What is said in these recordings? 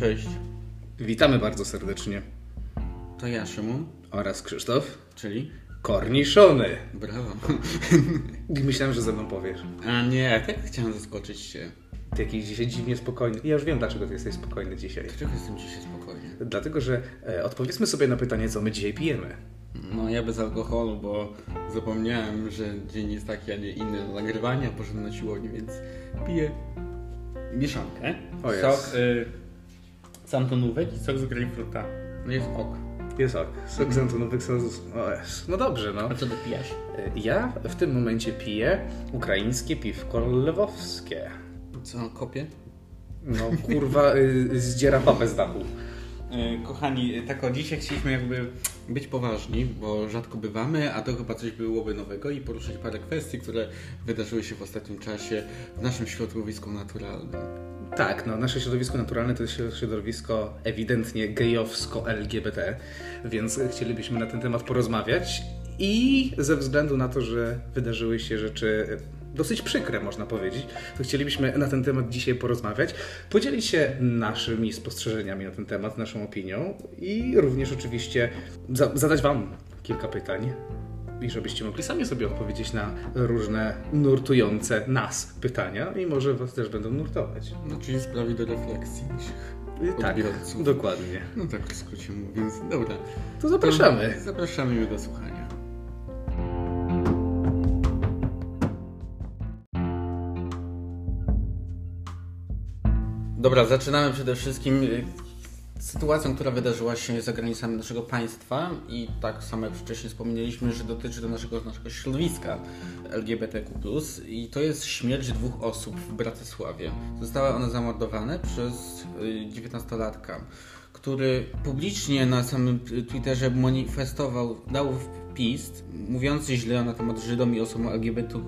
Cześć, Witamy bardzo serdecznie. to ja Szymon, Oraz Krzysztof czyli Korniszony. brawo. Myślałem, że ze mną powiesz. A nie, tak chciałem zaskoczyć cię. Ty jakiś dzisiaj dziwnie spokojny. Ja już wiem, dlaczego ty jesteś spokojny dzisiaj. Dlaczego jestem dzisiaj spokojnie? Dlatego, że e, odpowiedzmy sobie na pytanie, co my dzisiaj pijemy. No ja bez alkoholu, bo zapomniałem, że dzień jest taki, a nie inny do nagrywania, poszedłem na siłownię, więc piję mieszankę. O jest. Sok y, z Antonówek i sok z grejpfruta. No jest ok. Jest ok. Sok z Antonowych sos. O jest. No dobrze, no. A co dopijasz? E, Ja w tym momencie piję ukraińskie piwko lwowskie. Co, kopię? No kurwa, y, zdziera papę z dachu. E, Kochani, tak o dzisiaj chcieliśmy jakby być poważni, bo rzadko bywamy, a to chyba coś byłoby nowego i poruszyć parę kwestii, które wydarzyły się w ostatnim czasie w naszym środowisku naturalnym. Tak, no nasze środowisko naturalne to jest środowisko ewidentnie gejowsko-LGBT, więc chcielibyśmy na ten temat porozmawiać i ze względu na to, że wydarzyły się rzeczy dosyć przykre, można powiedzieć, to chcielibyśmy na ten temat dzisiaj porozmawiać, podzielić się naszymi spostrzeżeniami na ten temat, naszą opinią i również oczywiście za- zadać Wam kilka pytań. I żebyście mogli sami sobie odpowiedzieć na różne nurtujące nas pytania i może Was też będą nurtować. No, czyli sprawi do refleksji naszych Tak, odbiorców. dokładnie. No tak w skrócie mówiąc. Dobra. To zapraszamy. To Zapraszamy do słuchania. Dobra, zaczynamy przede wszystkim y, sytuacją, która wydarzyła się za granicami naszego państwa i tak samo jak wcześniej wspomnieliśmy, że dotyczy to naszego, naszego środowiska LGBTQ+. I to jest śmierć dwóch osób w Bratysławie. Zostały one zamordowane przez y, 19-latka, który publicznie na samym Twitterze manifestował, dał wpis mówiący źle na temat Żydom i osobom LGBTQ+.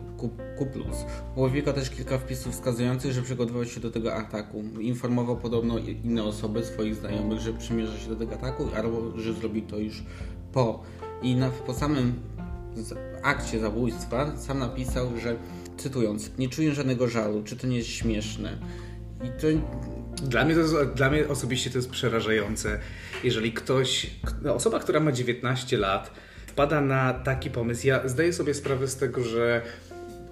Połowiła też kilka wpisów wskazujących, że przygotował się do tego ataku. Informował podobno inne osoby, swoich znajomych, że przymierza się do tego ataku, albo że zrobi to już po. I na, po samym akcie zabójstwa sam napisał, że cytując, nie czuję żadnego żalu, czy to nie jest śmieszne. I to Dla mnie, to dla mnie osobiście to jest przerażające, jeżeli ktoś, no, osoba, która ma 19 lat, wpada na taki pomysł. Ja zdaję sobie sprawę z tego, że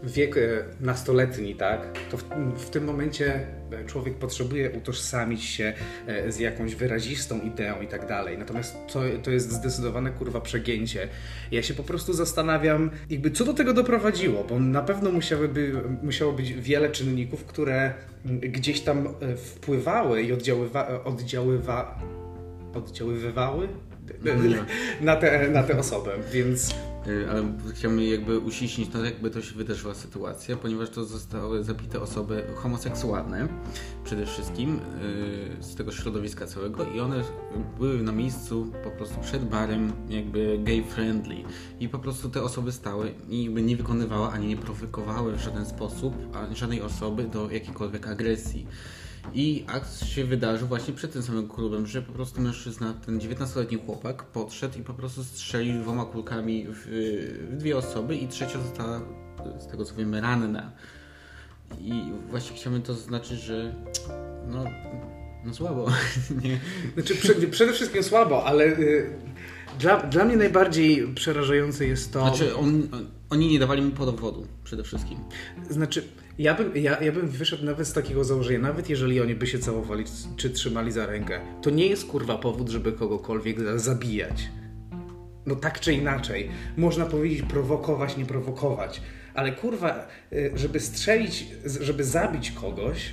wiek nastoletni, tak, to w, w tym momencie e, człowiek potrzebuje utożsamić się e, z jakąś wyrazistą ideą i tak dalej. Natomiast to, to jest zdecydowane kurwa przegięcie. Ja się po prostu zastanawiam, jakby co do tego doprowadziło, bo na pewno musiałyby, musiało być wiele czynników, które gdzieś tam e, wpływały i oddziaływa, oddziaływa, oddziaływywały Nie. na tę na tę osobę, więc Ale chciałbym jakby uściślić to, jakby to się wydarzyła sytuacja, ponieważ to zostały zabite osoby homoseksualne przede wszystkim y, z tego środowiska całego i one były na miejscu po prostu przed barem jakby gay friendly i po prostu te osoby stały i jakby nie wykonywały ani nie prowokowały w żaden sposób ani żadnej osoby do jakiejkolwiek agresji. I akt się wydarzył właśnie przed tym samym klubem, że po prostu mężczyzna, ten 19-letni chłopak podszedł i po prostu strzelił dwoma kulkami w, w dwie osoby i trzecia została, z tego co wiemy, ranna. I właśnie chciałbym to zaznaczyć, że no, no słabo. nie? Znaczy, prze, przede wszystkim słabo, ale y, dla, dla mnie najbardziej przerażające jest to. Znaczy on, oni nie dawali mu powodu przede wszystkim. Znaczy, ja bym, ja, ja bym wyszedł nawet z takiego założenia, nawet jeżeli oni by się całowali czy trzymali za rękę, to nie jest kurwa powód, żeby kogokolwiek za- zabijać. No tak czy inaczej. Można powiedzieć prowokować, nie prowokować, ale kurwa, y, żeby strzelić, żeby zabić kogoś,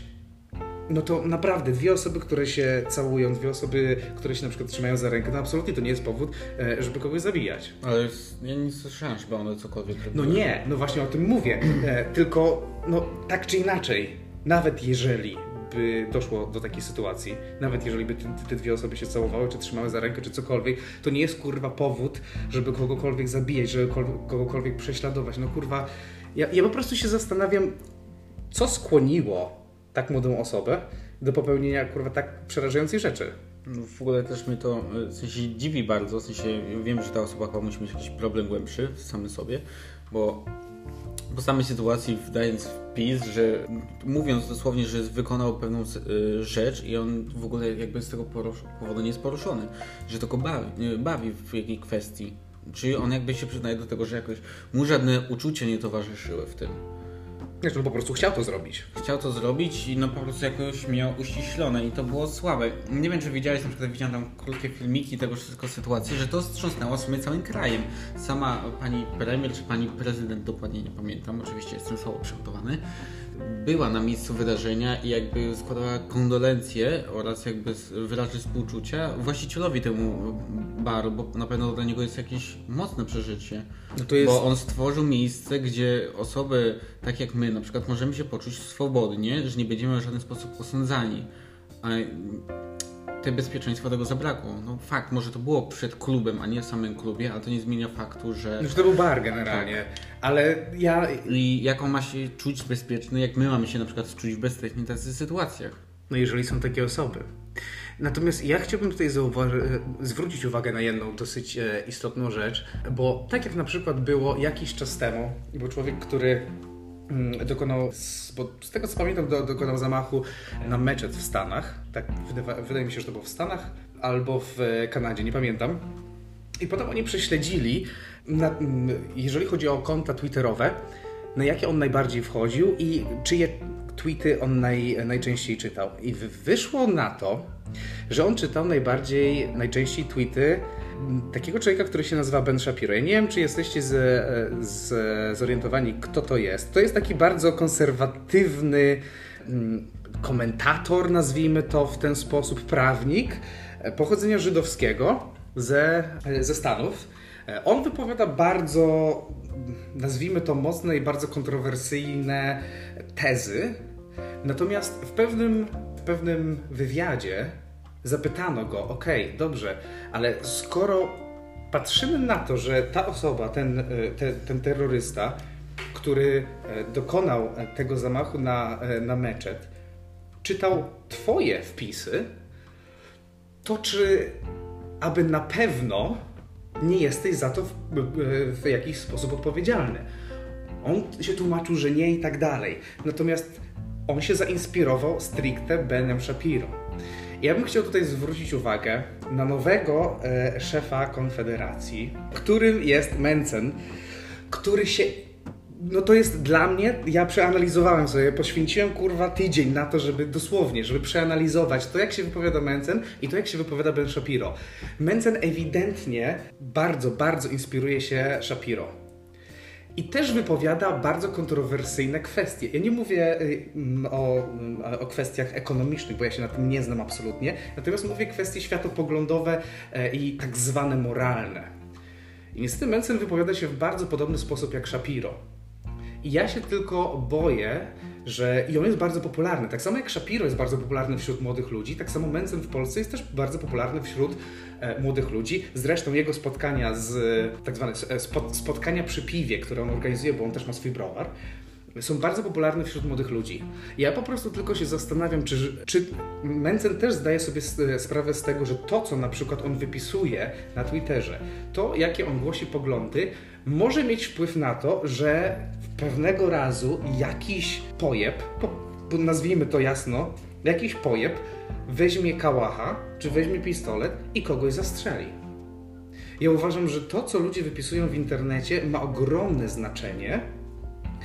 no to naprawdę dwie osoby, które się całują, dwie osoby, które się na przykład trzymają za rękę, no absolutnie to nie jest powód, e, żeby kogoś zabijać. Ale ja nie słyszałem, żeby one cokolwiek No robiły. nie, no właśnie o tym mówię. E, tylko, no tak czy inaczej, nawet jeżeli by doszło do takiej sytuacji, nawet jeżeli by te, te dwie osoby się całowały, czy trzymały za rękę, czy cokolwiek, to nie jest kurwa powód, żeby kogokolwiek zabijać, żeby kol- kogokolwiek prześladować. No kurwa, ja, ja po prostu się zastanawiam, co skłoniło tak młodą osobę do popełnienia kurwa tak przerażającej rzeczy. No, W ogóle też mnie to e, w sensie dziwi bardzo, w sensie wiem, że ta osoba chyba musi mieć jakiś problem głębszy w samym sobie, bo po samej sytuacji wdając wpis, że mówiąc dosłownie, że wykonał pewną y, rzecz i on w ogóle jakby z tego powodu nie jest poruszony, że go bawi, bawi w jakiej kwestii. Czyli on jakby się przyznaje do tego, że jakoś mu żadne uczucia nie towarzyszyły w tym. Znaczy, on po prostu chciał to zrobić. Chciał to zrobić i no po prostu jakoś miał uściślone i to było słabe. Nie wiem, czy widziałeś, na przykład widziałem tam krótkie filmiki tego wszystko sytuacji, że to wstrząsnęło sobie całym krajem. Sama pani premier czy pani prezydent, dokładnie nie pamiętam, oczywiście jestem słabo przygotowany, była na miejscu wydarzenia i jakby składała kondolencje oraz jakby wyrazy współczucia właścicielowi temu baru, bo na pewno dla niego jest jakieś mocne przeżycie. No jest... Bo on stworzył miejsce, gdzie osoby tak jak my na przykład możemy się poczuć swobodnie, że nie będziemy w żaden sposób osądzani. A te bezpieczeństwo tego zabrakło. No fakt, może to było przed klubem, a nie w samym klubie, ale to nie zmienia faktu, że... Już to był bar generalnie, tak. ale ja... I jak on ma się czuć bezpieczny, jak my mamy się na przykład czuć bezpiecznie w takich sytuacjach? No jeżeli są takie osoby. Natomiast ja chciałbym tutaj zwrócić uwagę na jedną dosyć e, istotną rzecz, bo tak jak na przykład było jakiś czas temu, był człowiek, który dokonał, bo z tego co pamiętam, do, dokonał zamachu na meczet w Stanach. Tak, wydaje, mi się, że to było w Stanach albo w Kanadzie, nie pamiętam. I potem oni prześledzili, na, jeżeli chodzi o konta twitterowe, na jakie on najbardziej wchodził i czyje tweety on naj, najczęściej czytał. I wyszło na to, że on czytał najbardziej, najczęściej tweety takiego człowieka, który się nazywa Ben Shapiro. Ja nie wiem, czy jesteście z, z, zorientowani, kto to jest. To jest taki bardzo konserwatywny mm, komentator, nazwijmy to w ten sposób, prawnik pochodzenia żydowskiego ze, ze Stanów. On wypowiada bardzo, nazwijmy to mocne i bardzo kontrowersyjne tezy. Natomiast w pewnym, w pewnym wywiadzie zapytano go, ok, dobrze, ale skoro patrzymy na to, że ta osoba, ten, e, te, ten terrorysta, który e, dokonał tego zamachu na, e, na meczet, czytał Twoje wpisy, to czy aby na pewno nie jesteś za to w, w, jakiś sposób odpowiedzialny? On się tłumaczył, że nie i tak dalej. Natomiast on się zainspirował stricte Benem Shapiro. Ja bym chciał tutaj zwrócić uwagę na nowego e, szefa Konfederacji, którym jest Mencen, który się no to jest dla mnie, ja przeanalizowałem sobie, poświęciłem kurwa tydzień na to, żeby dosłownie, żeby przeanalizować to, jak się wypowiada Mencen i to, jak się wypowiada Ben Shapiro. Mencen ewidentnie bardzo, bardzo inspiruje się Shapiro i też wypowiada bardzo kontrowersyjne kwestie. Ja nie mówię y, o, o kwestiach ekonomicznych, bo ja się na tym nie znam absolutnie, natomiast mówię kwestie światopoglądowe e, i tak zwane moralne. I niestety Mencen wypowiada się w bardzo podobny sposób jak Shapiro. I ja się tylko boję, że i on jest bardzo popularny. Tak samo jak Shapiro jest bardzo popularny wśród młodych ludzi, tak samo Mencen w Polsce jest też bardzo popularny wśród młodych ludzi. Zresztą jego spotkania z tak zwane e, spotkania przy piwie, które on organizuje, bo on też ma swój browar, są bardzo popularne wśród młodych ludzi. Ja po prostu tylko się zastanawiam, czy, czy Mencen też zdaje sobie sprawę z tego, że to, co na przykład on wypisuje na Twitterze, to jakie on głosi poglądy, może mieć wpływ na to, że pewnego razu jakiś pojeb, nazwijmy to jasno, jakiś pojeb weźmie kałacha, czy weźmie pistolet i kogoś zastrzeli. Ja uważam, że to, co ludzie wypisują w internecie, ma ogromne znaczenie,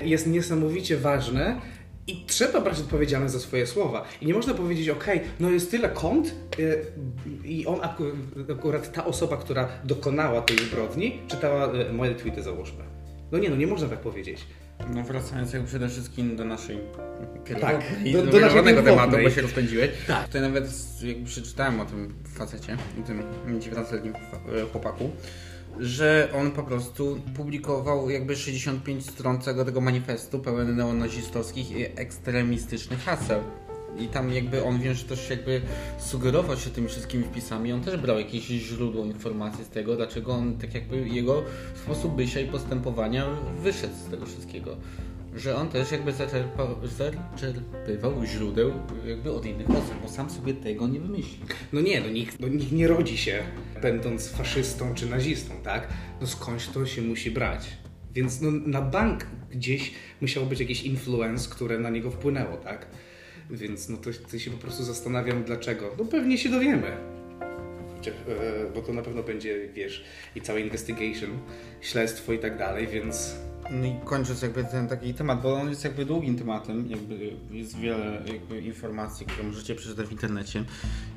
jest niesamowicie ważne i trzeba brać odpowiedzialność za swoje słowa. I nie można powiedzieć, ok, no jest tyle kont yy, i on akurat ta osoba, która dokonała tej zbrodni, czytała yy, moje tweety, załóżmy. No nie, no nie można tak powiedzieć. No wracając jakby przede wszystkim do naszej tak, do, do naszego tematu, bo się rozpędziłeś. Tak. Tutaj nawet jakby przeczytałem o tym facecie, o tym 19-letnim chłopaku, że on po prostu publikował jakby 65 stron całego tego manifestu pełen neonazistowskich i ekstremistycznych haseł. I tam jakby on, wiem, że też jakby sugerował się tymi wszystkimi wpisami, on też brał jakieś źródło informacji z tego, dlaczego on tak jakby jego sposób bycia i postępowania wyszedł z tego wszystkiego. Że on też jakby zaczerpał, zaczerpywał źródeł jakby od innych osób, bo sam sobie tego nie wymyślił. No nie, no nikt, no nikt nie rodzi się będąc faszystą czy nazistą, tak? No skądś to się musi brać. Więc no, na bank gdzieś musiał być jakiś influence, które na niego wpłynęło, tak? Więc no to, to się po prostu zastanawiam dlaczego. No pewnie się dowiemy. Chociaż, e, Bo to na pewno będzie, wiesz, i całe investigation, śledztwo i tak dalej, więc No i kończąc jakby ten taki temat, bo on jest jakby długim tematem, jakby jest wiele jakby informacji, które możecie przeczytać w internecie.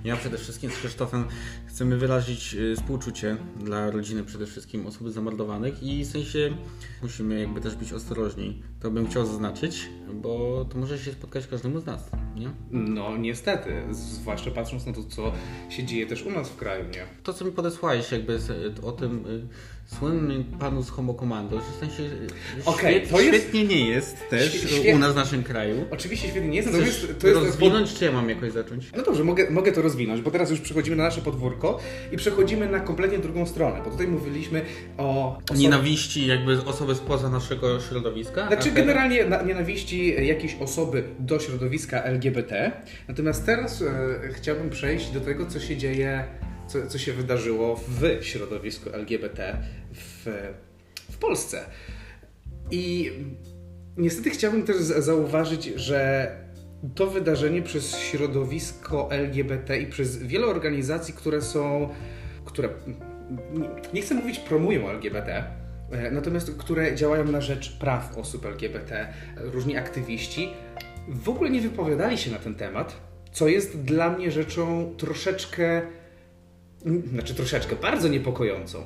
Ja przede wszystkim z Krzysztofem chcemy wyrazić y, współczucie dla rodziny przede wszystkim osoby zamordowanych i w sensie musimy jakby też być ostrożni. To bym chciał zaznaczyć, bo to może się spotkać każdemu z nas, nie? no niestety, zwłaszcza patrząc na to, co się dzieje też u nas w kraju, nie? To, co mi podesłałeś jakby o tym y, słynnym panu z Homo Commando, że w sensie y, Okej, świet, to jest- świetnie nie jest też Świe- y, świe- u nas w naszym kraju. Oczywiście świetnie nie jest, Chcesz natomiast to jest... rozwinąć, czy ja mam jakoś zacząć? No dobrze, mogę, mogę to rozwinąć, bo teraz już przechodzimy na nasze podwórko i przechodzimy na kompletnie drugą stronę, bo tutaj mówiliśmy o... osobach- Nienawiści jakby osoby spoza naszego środowiska? Znaczy a generalnie na, nienawiści jakiejś osoby do środowiska LGBT. Natomiast teraz e, chciałbym przejść do tego, co się dzieje, co, co się wydarzyło w środowisku LGBT w, w Polsce. I niestety chciałbym też zauważyć, że to wydarzenie przez środowisko LGBT i przez wiele organizacji, które są, które nie- nie chcę mówić promują LGBT, e, natomiast które działają na rzecz praw osób LGBT, różni aktywiści, w ogóle nie wypowiadali się na ten temat, co jest dla mnie rzeczą troszeczkę znaczy troszeczkę, bardzo niepokojącą.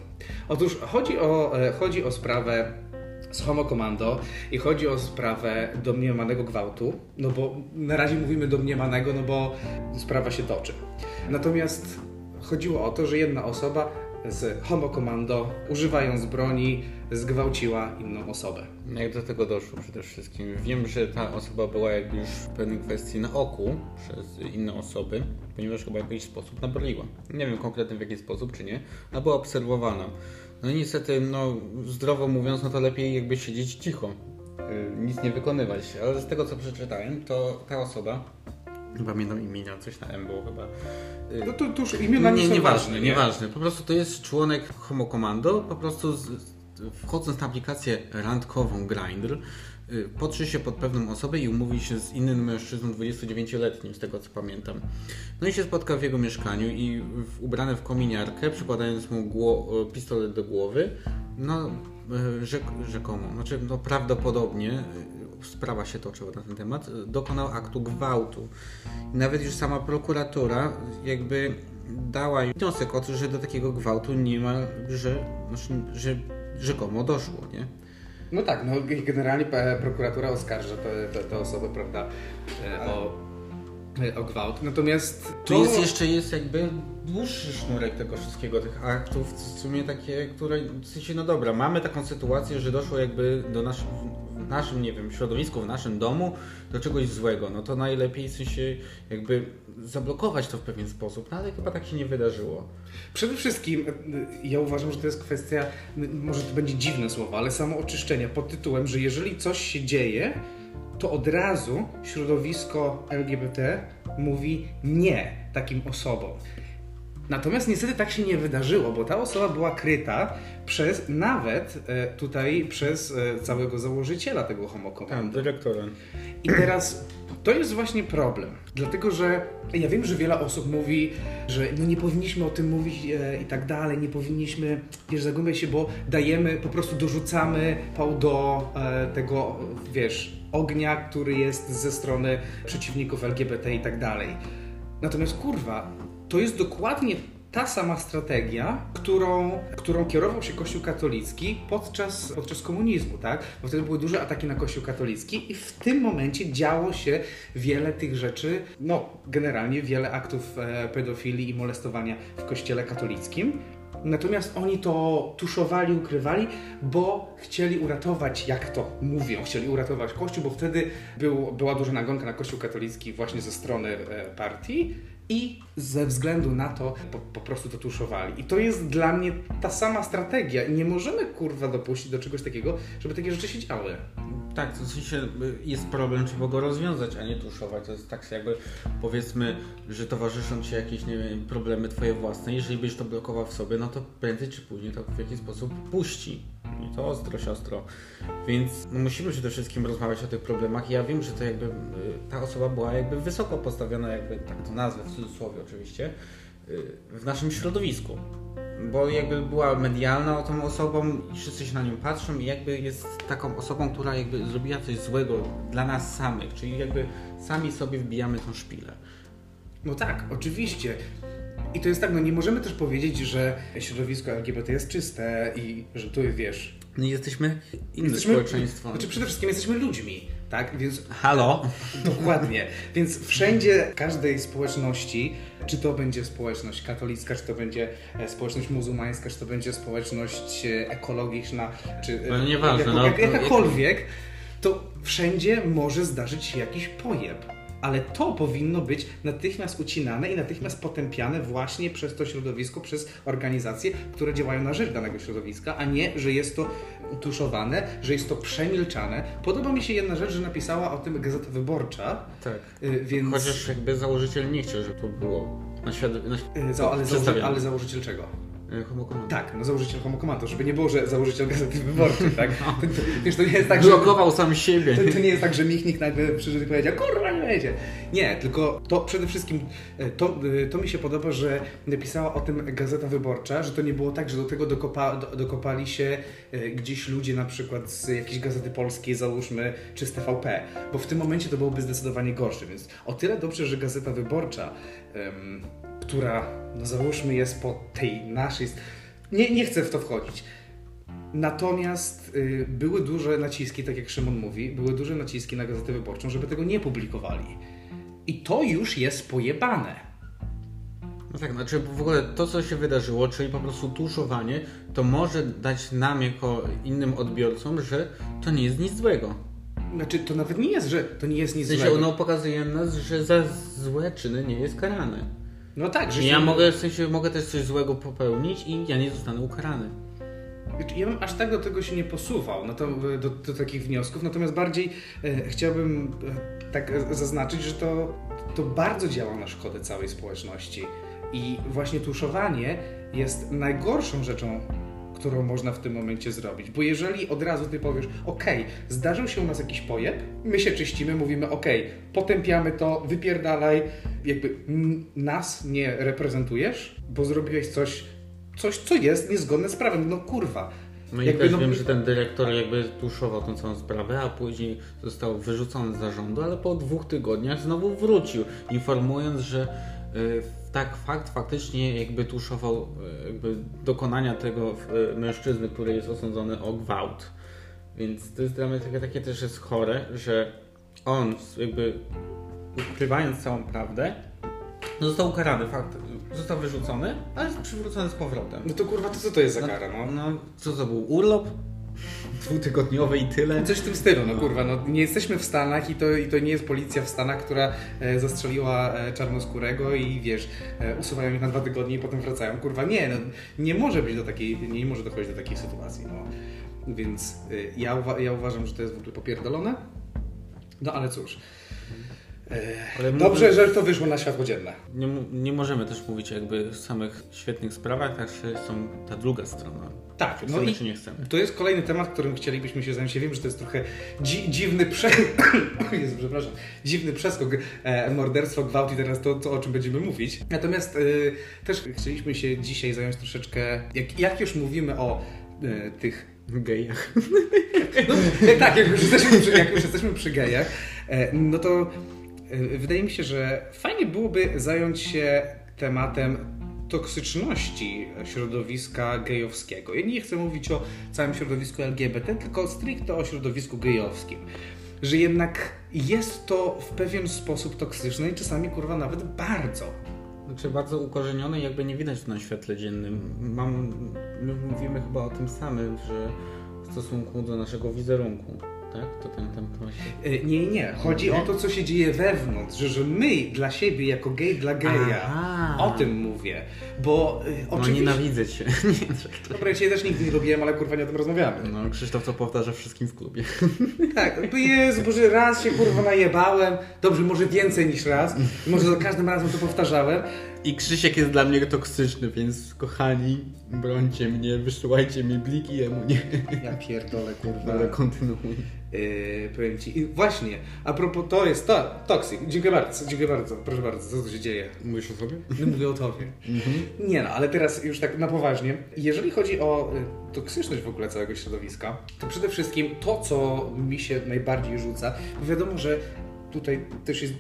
Otóż chodzi o, e, chodzi o sprawę z Homo Commando i chodzi o sprawę domniemanego gwałtu, no bo na razie mówimy domniemanego, no bo sprawa się toczy. Natomiast chodziło o to, że jedna osoba z Homo Commando, używając broni, zgwałciła inną osobę. Jak do tego doszło przede wszystkim? Wiem, że ta osoba była jakby już w pewnej kwestii na oku przez inne osoby, ponieważ chyba w jakiś sposób nabraliła. Nie wiem konkretnie w jaki sposób, czy nie, ale była obserwowana. No i niestety, no zdrowo mówiąc, no to lepiej jakby siedzieć cicho, yy, nic nie wykonywać. Ale z tego co przeczytałem, to ta osoba, nie pamiętam imienia, coś na M było chyba, yy, No to, to już imiona nie, nie, są nieważne, ważne, nie? nieważne. Po prostu to jest członek Homo Commando, po prostu z- wchodząc na aplikację randkową Grindr, y, podrzy się pod pewną osobę i umówi się z innym mężczyzną 29-letnim, z tego co pamiętam. No i się spotka w jego mieszkaniu i w, ubrany w kominiarkę, przykładając mu gło, pistolet do głowy, no e, rzek, rzekomo, znaczy no prawdopodobnie e, sprawa się toczyła na ten temat, dokonał aktu gwałtu. Nawet już sama prokuratura jakby dała wniosek o to, że do takiego gwałtu nie ma, że, znaczy, że rzekomo doszło, nie? No tak, no generalnie e, prokuratura oskarża tę- tę tę osobę, prawda, e, o, e, o gwałt. Natomiast Tu jest jeszcze jest jakby dłuższy sznurek tego wszystkiego, tych aktów, w sumie takie, które, w sensie, no dobra, mamy taką sytuację, że doszło jakby do naszym, w naszym, nie wiem, środowisku, w naszym domu, do czegoś złego, no to najlepiej w sensie jakby zablokować to w pewien sposób, no ale chyba tak się nie wydarzyło. Przede wszystkim e, ja uważam, że to jest kwestia, m, może to będzie dziwne słowo, ale samo oczyszczenia pod tytułem, że jeżeli coś się dzieje, to od razu środowisko LGBT mówi nie takim osobom. Natomiast niestety tak się nie wydarzyło, bo ta osoba była kryta przez nawet e, tutaj przez e, całego założyciela tego Homo Commando. dyrektora. I teraz to jest właśnie problem, dlatego że ja wiem, że wiele osób mówi, że no nie powinniśmy o tym mówić e, i tak dalej, nie powinniśmy, wiesz, zagłębiać się, bo dajemy, po prostu dorzucamy pał do e, tego, wiesz, ognia, który jest ze strony przeciwników LGBT i tak dalej. Natomiast kurwa, to jest dokładnie ta sama strategia, którą, którą kierował się Kościół katolicki podczas, podczas komunizmu, tak? Bo wtedy były duże ataki na Kościół katolicki i w tym momencie działo się wiele tych rzeczy, no generalnie wiele aktów e, pedofilii i molestowania w Kościele katolickim. Natomiast oni to tuszowali, ukrywali, bo chcieli uratować, jak to mówią, chcieli uratować Kościół, bo wtedy był, była duża nagonka na Kościół katolicki właśnie ze strony e, partii i ze względu na to po, po prostu to tuszowali. I to jest dla mnie ta sama strategia. Nie możemy kurwa dopuścić do czegoś takiego, żeby takie rzeczy się działy. Tak, to w sensie y, jest problem, trzeba go rozwiązać, a nie tuszować. To jest tak jakby powiedzmy, że towarzyszą ci jakieś nie wiem, problemy twoje własne. Jeżeli byś to blokował w sobie, no to prędzej czy później to w jakiś sposób puści. I to ostro, siostro. Więc musimy przede wszystkim rozmawiać o tych problemach. I ja wiem, że to jakby y, ta osoba była jakby wysoko postawiona, jakby tak to nazwę w cudzysłowie oczywiście, y, w naszym środowisku. Bo jakby była medialną tą osobą i wszyscy się na nią patrzą i jakby jest taką osobą, która jakby zrobiła coś złego dla nas samych, czyli jakby sami sobie wbijamy tą szpilę. No tak, oczywiście. I to jest tak, no nie możemy też powiedzieć, że środowisko LGBT jest czyste i że tu wiesz. No jesteśmy inne jesteśmy, społeczeństwo. Znaczy przede wszystkim jesteśmy ludźmi, tak? Więc Halo? Dokładnie. Więc wszędzie, każdej społeczności, czy to będzie społeczność katolicka, czy to będzie e, społeczność muzułmańska, czy to będzie społeczność e, ekologiczna, czy e, No nieważne, jak, no. jak, jakakolwiek, to wszędzie może zdarzyć się jakiś pojeb. Ale to powinno być natychmiast ucinane i natychmiast potępiane właśnie przez to środowisko, przez organizacje, które działają na rzecz danego środowiska, a nie, że jest to tuszowane, że jest to przemilczane. Podoba mi się jedna rzecz, że napisała o tym Gazeta Wyborcza, Tak. y, więc... Chociaż jakby założyciel nie chciał, żeby to było na świat... Na, Y, Za, ale, założy, ale założyciel czego? Y, homokomando. Tak, no założyciel Homokomando, żeby nie było, że założyciel Gazety Wyborczej, tak? No. To, to, wiesz, to nie jest tak, że... Blokował sam siebie. To, to nie jest tak, że Michnik nagle przyszedł i powiedział, kurwa, nie będzie. Nie, tylko to przede wszystkim, e, to, e, to mi się podoba, że napisała o tym Gazeta Wyborcza, że to nie było tak, że do tego dokopa, do, dokopali się e, gdzieś ludzie na przykład z jakiejś Gazety Polskiej, załóżmy, czy z TVP, bo w tym momencie to byłoby zdecydowanie gorsze, więc o tyle dobrze, że Gazeta Wyborcza, em, która, no załóżmy, jest po tej naszej... Nie, nie chcę w to wchodzić. Natomiast y, były duże naciski, tak jak Szymon mówi, były duże naciski na Gazetę Wyborczą, żeby tego nie publikowali. I to już jest pojebane. No tak, znaczy w ogóle to, co się wydarzyło, czyli po prostu tuszowanie, to może dać nam jako innym odbiorcom, że to nie jest nic złego. Znaczy, to nawet nie jest, że to nie jest nic W sensie złego. ono pokazuje nas, że za złe czyny nie jest karany. No tak, że Ja się- mogę, w sensie, mogę też coś złego popełnić i ja nie zostanę ukarany. Znaczy, Ja bym aż tak do tego się nie posuwał, no to, do, do takich wniosków, natomiast bardziej e, chciałbym e, tak e, zaznaczyć, że to, to bardzo działa na szkodę całej społeczności. I właśnie tuszowanie jest najgorszą rzeczą, którą można w tym momencie zrobić. Bo jeżeli od razu ty powiesz, ok, zdarzył się u nas jakiś pojeb, my się czyścimy, mówimy, ok, potępiamy to, wypierdalaj, jakby nas nie reprezentujesz, bo zrobiłeś coś, coś, co jest niezgodne z prawem. No kurwa. No i Jakby też no- wiem, że ten dyrektor jakby tuszował tą całą sprawę, a później został wyrzucony z zarządu, ale po dwóch tygodniach znowu wrócił, informując, że y, tak fakt faktycznie jakby tuszował jakby dokonania tego y, mężczyzny, który jest osądzony o gwałt. Więc to jest dla mnie takie, takie też jest chore, że on jakby ukrywając całą prawdę, no został ukarany, fakt, został wyrzucony, ale jest przywrócony z powrotem. No to kurwa, to co to jest za kara, no? No, co to był? Urlop? Dwutygodniowy i tyle? Coś w tym stylu, no kurwa, no nie jesteśmy w Stanach i to, i to nie jest policja w Stanach, która e, zastrzeliła e, czarnoskórego i wiesz, e, usuwają ich na dwa tygodnie i potem wracają. Kurwa, nie, no, nie może być do takiej, nie może dochodzić do takiej sytuacji, no. Więc ja, uwa- ja uważam, że to jest w ogóle popierdolone. No ale cóż. E, dobrze, mówię- że to wyszło na światło dzienne. Nie, nie możemy też mówić jakby o samych świetnych sprawach, tak że są ta druga strona. Tak, no chcemy i czy nie chcemy. To jest kolejny temat, którym chcielibyśmy się zająć. Ja wiem, że to jest trochę dzi dziwny prze... Jezu, przepraszam. Dziwny przeskok. E, morderstwo, gwałt i teraz to, to, o czym będziemy mówić. Natomiast e, też chcieliśmy się dzisiaj zająć troszeczkę, jak, jak już mówimy o e, tych Gejach. no, tak, jak już jesteśmy przy, jak już jesteśmy przy gejach, e, no to wydaje mi się, że fajnie byłoby zająć się tematem toksyczności środowiska gejowskiego. Ja nie chcę mówić o całym środowisku LGBT, tylko stricte o środowisku gejowskim. Że jednak jest to w pewien sposób toksyczne i czasami kurwa nawet bardzo. Znaczy bardzo ukorzenione i jakby nie widać to na świetle dziennym. Mam, my mówimy chyba o tym samym, że w stosunku do naszego wizerunku, tak? To ten temat właśnie. E, Nie, nie. Chodzi o to, co się dzieje wewnątrz, że, że my dla siebie, jako gej dla geja, Aha. o tym mówię. Bo y, No oczywiście... nienawidzę cię. Nie, żartuję. Dobra, ja cię też nigdy nie lubiłem, ale kurwa nie o tym rozmawiamy. no Krzysztof to powtarza wszystkim w klubie. Tak, bo Jezu, Boże, raz się kurwa najebałem. Dobrze, może więcej niż raz. Może za każdym razem to powtarzałem. I Krzysiek jest dla mnie toksyczny, więc kochani, brońcie mnie, wysyłajcie mi bliki jemu, nie? Ja pierdolę, kurwa. Ale kontynuuj. Yy, powiem ci. I właśnie, a propos, to jest to, Toxic. Dziękuję bardzo, dziękuję bardzo, proszę bardzo, co tu się dzieje? Mówisz o sobie? No, mówię o tobie. Nie no, ale teraz już tak na poważnie. Jeżeli chodzi o y, toksyczność w ogóle całego środowiska, to przede wszystkim to, co mi się najbardziej rzuca, bo wiadomo, że tutaj też jest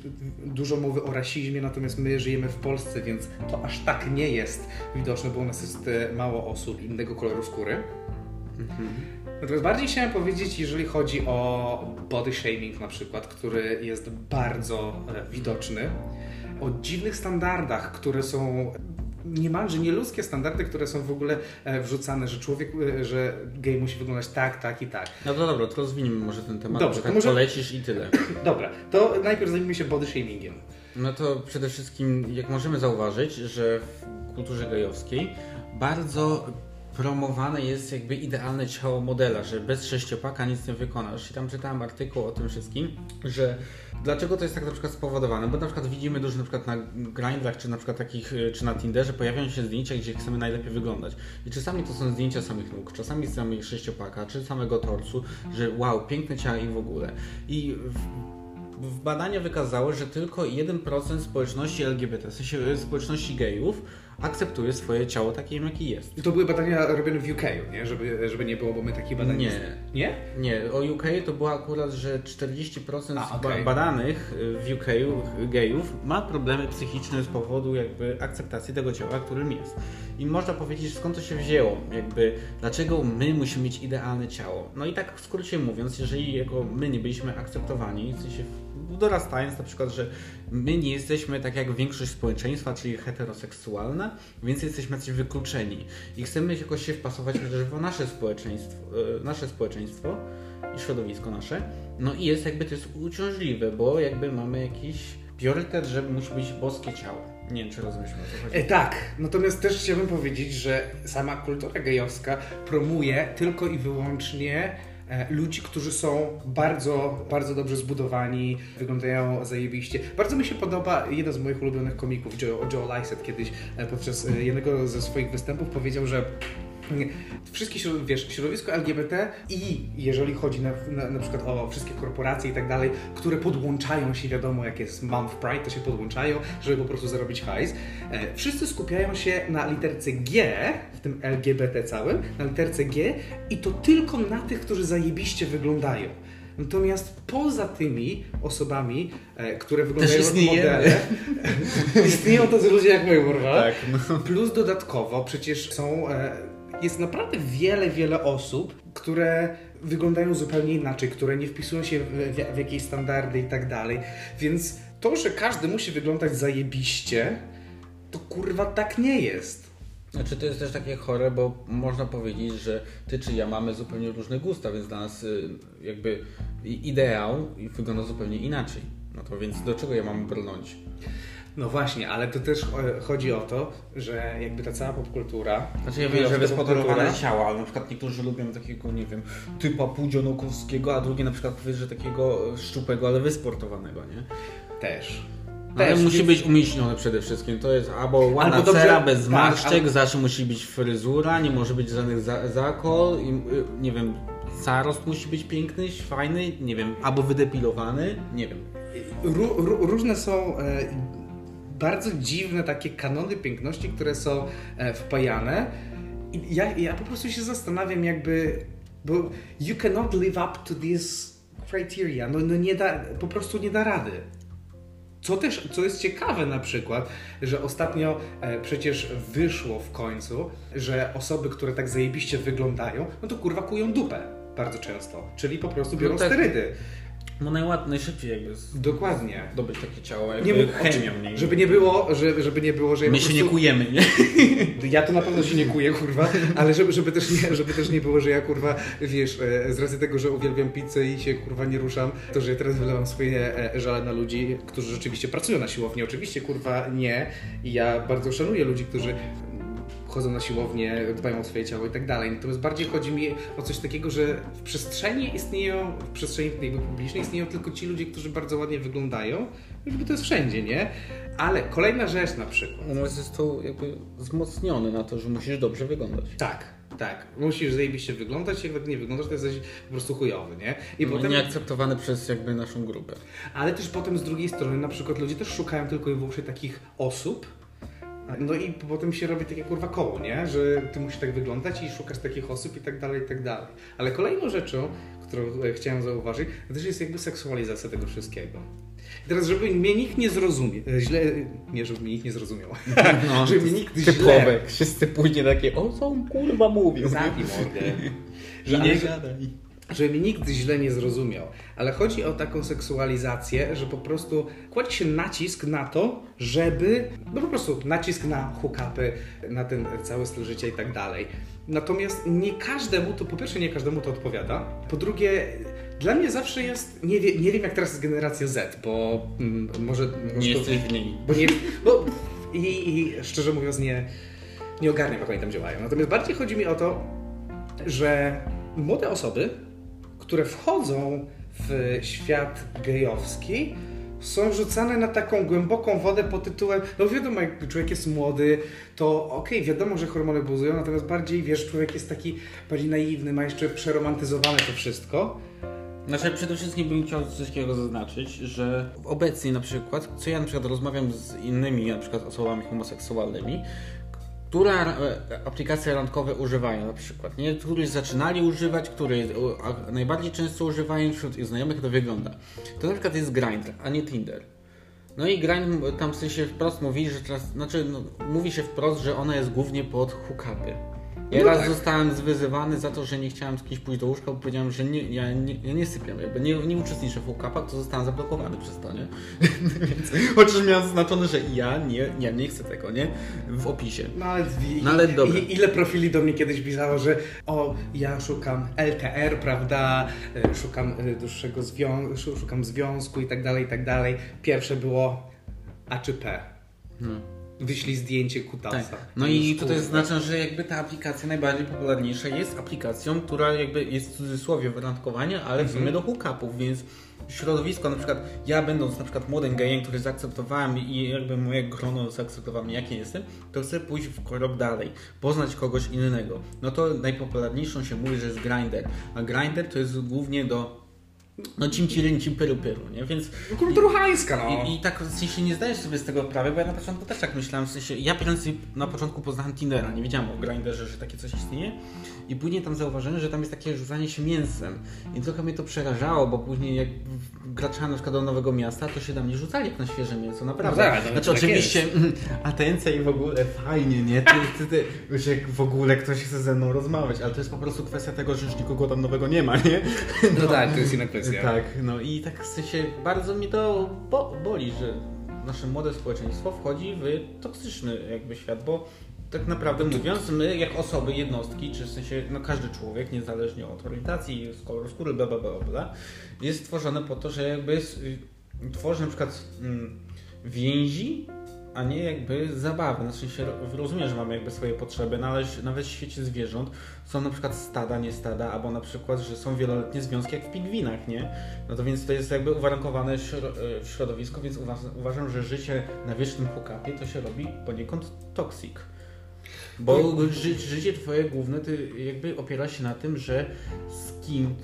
dużo mowy o rasizmie, natomiast my żyjemy w Polsce, więc to aż tak nie jest widoczne, bo u nas jest e, mało osób innego koloru skóry. Natomiast bardziej chciałem powiedzieć, jeżeli chodzi o body shaming na przykład, który jest bardzo e, widoczny, o dziwnych standardach, które są niemalże nieludzkie standardy, które są w ogóle e, wrzucane, że człowiek, e, że gej musi wyglądać tak, tak i tak. No to dobra, to rozwiniemy może ten temat, Dobrze, tak może- polecisz i tyle. Dobra, to najpierw zajmijmy się body shamingiem. No to przede wszystkim, jak możemy zauważyć, że w kulturze gejowskiej bardzo promowane jest jakby idealne ciało modela, że bez sześciopaka nic nie wykonasz. I tam czytałem artykuł o tym wszystkim, że dlaczego to jest tak na przykład spowodowane, bo na przykład widzimy dużo na przykład na Grindrach, czy na przykład takich, y, czy na Tinderze pojawiają się zdjęcia, gdzie chcemy najlepiej wyglądać. I czasami to są zdjęcia samych nóg, czasami samych sześciopaka, czy samego torsu, że wow, piękne ciało i w ogóle. I w badania wykazały, że tylko 1% społeczności LGBT, w sensie y, społeczności gejów, akceptuje swoje ciało takim, jakie jest. I to były badania robione w UK, nie? Żeby, żeby nie było, bo my takich badań Nie. Nie? Nie, o UK to było akurat, że 40% A, ba- badanych y, w UK gejów ma problemy psychiczne z powodu jakby akceptacji tego ciała, którym jest. I można powiedzieć, skąd to się wzięło, jakby dlaczego my musimy mieć idealne ciało. No i tak w skrócie mówiąc, jeżeli jako my nie byliśmy akceptowani, w sensie dorastając na przykład, że my nie jesteśmy tak jak większość społeczeństwa, czyli heteroseksualna, więc jesteśmy jacyś wykluczeni i chcemy jakoś się wpasować chociaż w nasze społeczeństwo, e, nasze społeczeństwo i środowisko nasze. No i jest jakby to jest uciążliwe, bo jakby mamy jakiś priorytet, że musi być boskie ciało. Nie wiem, czy rozumiesz o co chodzi. E, tak, natomiast też chciałbym powiedzieć, że sama kultura gejowska promuje tylko i wyłącznie ludzi, którzy są bardzo, bardzo dobrze zbudowani, wyglądają zajebiście. Bardzo mi się podoba jeden z moich ulubionych komików, Joe, Joe Lycett, kiedyś e, podczas e, jednego ze swoich występów powiedział, że Wszystkie, wiesz, środowisko LGBT i jeżeli chodzi na, na, na przykład o wszystkie korporacje i tak dalej, które podłączają się, wiadomo jak jest Month Pride, to się podłączają, żeby po prostu zarobić hajs. E, wszyscy skupiają się na literce G, w tym LGBT całym, na literce G i to tylko na tych, którzy zajebiście wyglądają. Natomiast poza tymi osobami, e, które wyglądają jak modele, istnieją tacy ludzie jak my, kurwa. Tak, no. Plus dodatkowo przecież są, e, jest naprawdę wiele, wiele osób, które wyglądają zupełnie inaczej, które nie wpisują się w, w, w jakieś standardy i tak dalej. Więc to, że każdy musi wyglądać zajebiście, to kurwa tak nie jest. Znaczy to jest też takie chore, bo można powiedzieć, że ty czy ja mamy zupełnie różne gusta, więc dla nas y, jakby ideał wygląda zupełnie inaczej. No to więc do czego ja mam brnąć? No właśnie, ale to też e, chodzi o to, że jakby ta cała popkultura... Znaczy ja wiem, że wyspoderowane popkultura- ciała, ale na przykład niektórzy lubią takiego, nie wiem, typa Pudzionokowskiego, a drugi na przykład powiedz, że takiego szczupłego, ale wysportowanego, nie? Też. No, ale musi być umieśnione przede wszystkim. To jest albo ładna Albo dobrze- cera bez tak, zmarszczek, al- zawsze musi być fryzura, nie może być żadnych za zakol, i, y, nie wiem, zarost musi być piękny, fajny, nie wiem, albo wydepilowany, nie wiem. Ró- ró- różne są e, bardzo dziwne takie kanony piękności, które są e, wpajane. I ja, ja po prostu się zastanawiam, jakby. Bo you cannot live up to this criteria. No, no nie da, po prostu nie da rady. Co też, co jest ciekawe na przykład, że ostatnio e, przecież wyszło w końcu, że osoby, które tak zajebiście wyglądają, no to kurwa kują dupę bardzo często. Czyli po prostu biorą No tak. sterydy. No najłatwiej, najszybciej jakby Dokładnie. zdobyć takie ciało, Nie jakby mów, chemią, nie? żeby nie było, że, żeby nie było, że ja My się nie prostu, kujemy, nie? Ja to na pewno się nie kuję, kurwa, ale żeby, żeby, też nie, żeby też nie było, że ja kurwa, wiesz, e, z racji tego, że uwielbiam pizzę i się kurwa nie ruszam, to że ja teraz wylewam swoje e, żale na ludzi, którzy rzeczywiście pracują na siłowni. Oczywiście kurwa nie i ja bardzo szanuję ludzi, którzy chodzą na siłownię, dbają o swoje ciało i tak dalej. Natomiast bardziej chodzi mi o coś takiego, że w przestrzeni istnieją, w przestrzeni jakby publicznej istnieją tylko ci ludzie, którzy bardzo ładnie wyglądają. Jakby to jest wszędzie, nie? Ale kolejna rzecz na przykład. Umysł jest to jakby wzmocniony na to, że musisz dobrze wyglądać. Tak, tak. Musisz zajebiście wyglądać, jak nie wyglądasz, to jesteś po prostu chujowy, nie? I no, potem... Nieakceptowany przez jakby naszą grupę. Ale też potem z drugiej strony na przykład ludzie też szukają tylko i wyłącznie takich osób, no i potem się robi takie kurwa koło, nie? Że ty musisz tak wyglądać i szukasz takich osób i tak dalej, i tak dalej. Ale kolejną rzeczą, którą chciałem zauważyć, to też jest jakby seksualizacja tego wszystkiego. I teraz, żeby mnie nikt nie zrozumiał, e, źle, nie, żeby mnie nikt nie zrozumiał, no, żeby mnie nikt typowe. źle... Wszyscy później takie, o co on kurwa mówił. Zamknij mordę. I nie gadaj żeby mi nikt źle nie zrozumiał, ale chodzi o taką seksualizację, że po prostu kładzie się nacisk na to, żeby, no po prostu nacisk na hookupy, na ten cały styl życia i tak dalej. Natomiast nie każdemu to, po pierwsze nie każdemu to odpowiada, po drugie dla mnie zawsze jest, nie, wie, nie wiem jak teraz jest generacja Z, bo mm, może... Nie jesteś w niej. Bo nie, bo, i, i szczerze mówiąc nie, nie ogarniam jak oni tam działają. Natomiast bardziej chodzi mi o to, że młode osoby które wchodzą w świat gejowski, są rzucane na taką głęboką wodę pod tytułem, no wiadomo, jak człowiek jest młody, to okej, okay, wiadomo, że hormony buzują, natomiast bardziej, wiesz, człowiek jest taki bardziej naiwny, ma jeszcze przeromantyzowane to wszystko. Znaczy, przede wszystkim bym chciał coś takiego zaznaczyć, że obecnie na przykład, co ja na przykład rozmawiam z innymi na przykład osobami homoseksualnymi, które aplikacje randkowe używają na przykład, nie? Którzy zaczynali używać, które najbardziej często używają wśród ich znajomych, to wygląda. To na przykład jest Grindr, a nie Tinder. No i Grindr tam w sensie wprost mówi, że teraz, znaczy no, mówi się wprost, że ona jest głównie pod hookupy. Ja no raz tak. zostałem zwyzywany za to, że nie chciałem z kimś pójść do łóżka, bo powiedziałem, że nie, ja, nie, ja nie sypiam, jakby nie, nie uczestniczę w hookupach, to zostałem zablokowany przez to, nie? Więc, chociaż miałem zaznaczone, że ja nie, nie, nie chcę tego, nie? W opisie. No ale, no, ale dobra. ile profili do mnie kiedyś pisało, że o, ja szukam LTR, prawda, e, szukam e, dłuższego związku, szukam związku i tak dalej, i tak dalej. Pierwsze było A czy P. Hmm wyślij zdjęcie kutasa. Tak. No i tutaj zaznaczam, że jakby ta aplikacja najbardziej popularniejsza jest aplikacją, która jakby jest w cudzysłowie randkowania, ale w sumie mhm. do hookupów, więc środowisko, na przykład ja będąc na przykład młodym gejem, który zaakceptowałem i jakby moje grono zaakceptowało mnie, jaki jestem, to chcę pójść w krok dalej, poznać kogoś innego. No to najpopularniejszą się mówi, że jest Grindr, a Grindr to jest głównie do no cimcirin, cimperu pyru, nie? Więc... No, kulturuchańska, no. I, I, tak w sensie nie zdajesz sobie z tego prawy, bo ja na początku też tak myślałem, w sensie, ja prędzej na początku poznałem Tindera, nie wiedziałem o Grindrze, że takie coś istnieje i później tam zauważyłem, że tam jest takie rzucanie się mięsem i trochę mnie to przerażało, bo później jak graczałem na przykład do Nowego Miasta, to się tam nie rzucali jak na świeże mięso, naprawdę. No tak, znaczy tak oczywiście jest. atencja i w ogóle fajnie, nie? Ty, ty, ty, już jak w ogóle ktoś chce ze mną rozmawiać, ale to jest po prostu kwestia tego, że już nikogo tam nowego nie ma, nie? No, no tak, to jest inna kwestia. Tak, no i tak w sensie bardzo mi to bo boli, że nasze młode społeczeństwo wchodzi w toksyczny jakby świat, bo tak naprawdę mówiąc, my jak osoby, jednostki, czy w sensie no każdy człowiek, niezależnie od orientacji, z koloru skóry, bla, bla, bla, bla, jest stworzony po to, że jakby y, tworzy na przykład mm, więzi a nie jakby zabawy. Znaczy się rozumiem, że mamy jakby swoje potrzeby, no ale nawet w świecie zwierząt są na przykład stada, nie stada, albo na przykład, że są wieloletnie związki jak w pingwinach, nie? No to więc to jest jakby uwarunkowane w środowisku, więc uważam, że życie na wiecznym hookupie to się robi poniekąd toksik. Bo ży, życie twoje główne ty jakby opiera się na tym, że z kim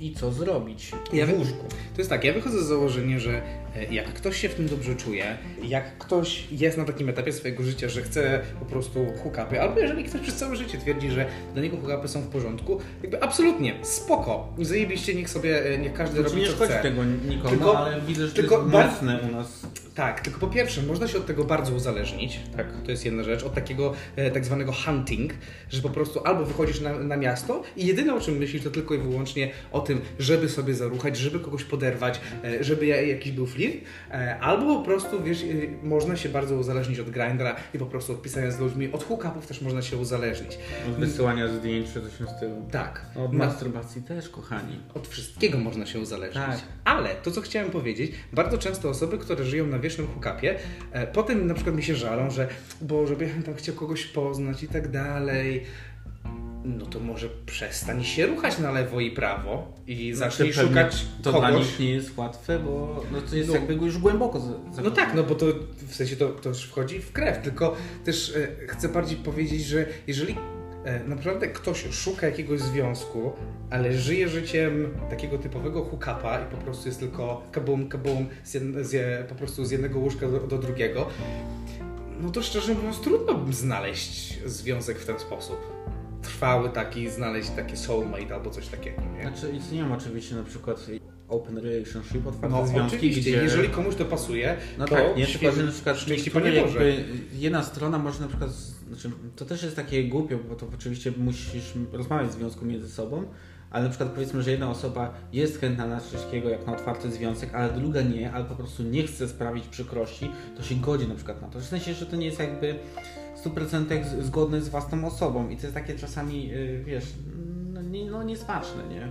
i co zrobić ja w łóżku. To jest tak, ja wychodzę z założenia, że jak ktoś się w tym dobrze czuje, jak ktoś jest na takim etapie swojego życia, że chce po prostu hookupy, albo jeżeli ktoś przez całe życie twierdzi, że dla niego hookupy są w porządku, jakby absolutnie, spoko. Zajebiście niech sobie, e, niech każdy znaczy, robi co chce. Nie tego nikomu, tylko, ale widzę, że tylko to jest mocne u nas. Tak, tylko po pierwsze, można się od tego bardzo uzależnić, tak, to jest jedna rzecz, od takiego e, tak zwanego hunting, że po prostu albo wychodzisz na, na miasto i jedyne o czym myślisz to tylko i wyłącznie o tym, żeby sobie zaruchać, żeby kogoś poderwać, e, żeby jakiś był flirt, e, albo po prostu, wiesz, e, można się bardzo uzależnić od grindera i po prostu od pisania z ludźmi, od hookupów też można się uzależnić. Od wysyłania zdjęć czy coś w stylu. Tak. Od masturbacji też, kochani. Od wszystkiego można się uzależnić. Tak. Ale to, co chciałem powiedzieć, bardzo często osoby, które żyją na wiecznym hookupie, potem na przykład mi się żalą, że bo żeby ja tam chciał kogoś poznać i tak dalej. No to może przestań się ruchać na lewo i prawo i Znaczy, zacznij szukać To kogoś. dla nich nie jest łatwe, bo no to jest No. jakby już głęboko z- No tak, no bo to w sensie to, to już wchodzi w krew, tylko też e, chcę bardziej powiedzieć, że jeżeli e, naprawdę ktoś szuka jakiegoś związku, ale żyje życiem takiego typowego hookapa i po prostu jest tylko kabum, kabum, z, z, po prostu z jednego łóżka do, do drugiego, no to szczerze mówiąc trudno znaleźć związek w ten sposób. Trwały taki, znaleźć taki soulmate albo coś takiego, nie? Znaczy istnieją oczywiście na przykład open relationship, otwarte No związki, oczywiście, gdzie... jeżeli komuś to pasuje, No to tak, nie? Tylko, świetnie, że na przykład szczęście Panie Boże. jedna strona może na przykład, znaczy to też jest takie głupie, bo to oczywiście musisz rozmawiać w związku między sobą, ale na przykład powiedzmy, że jedna osoba jest chętna na takiego jak na otwarty związek, ale druga nie, ale po prostu nie chce sprawić przykrości, to się godzi na przykład na to. W sensie, że to nie jest jakby 100% z- zgodne z własną osobą i to jest takie czasami, yy, wiesz, no, nie, no niesmaczne, nie?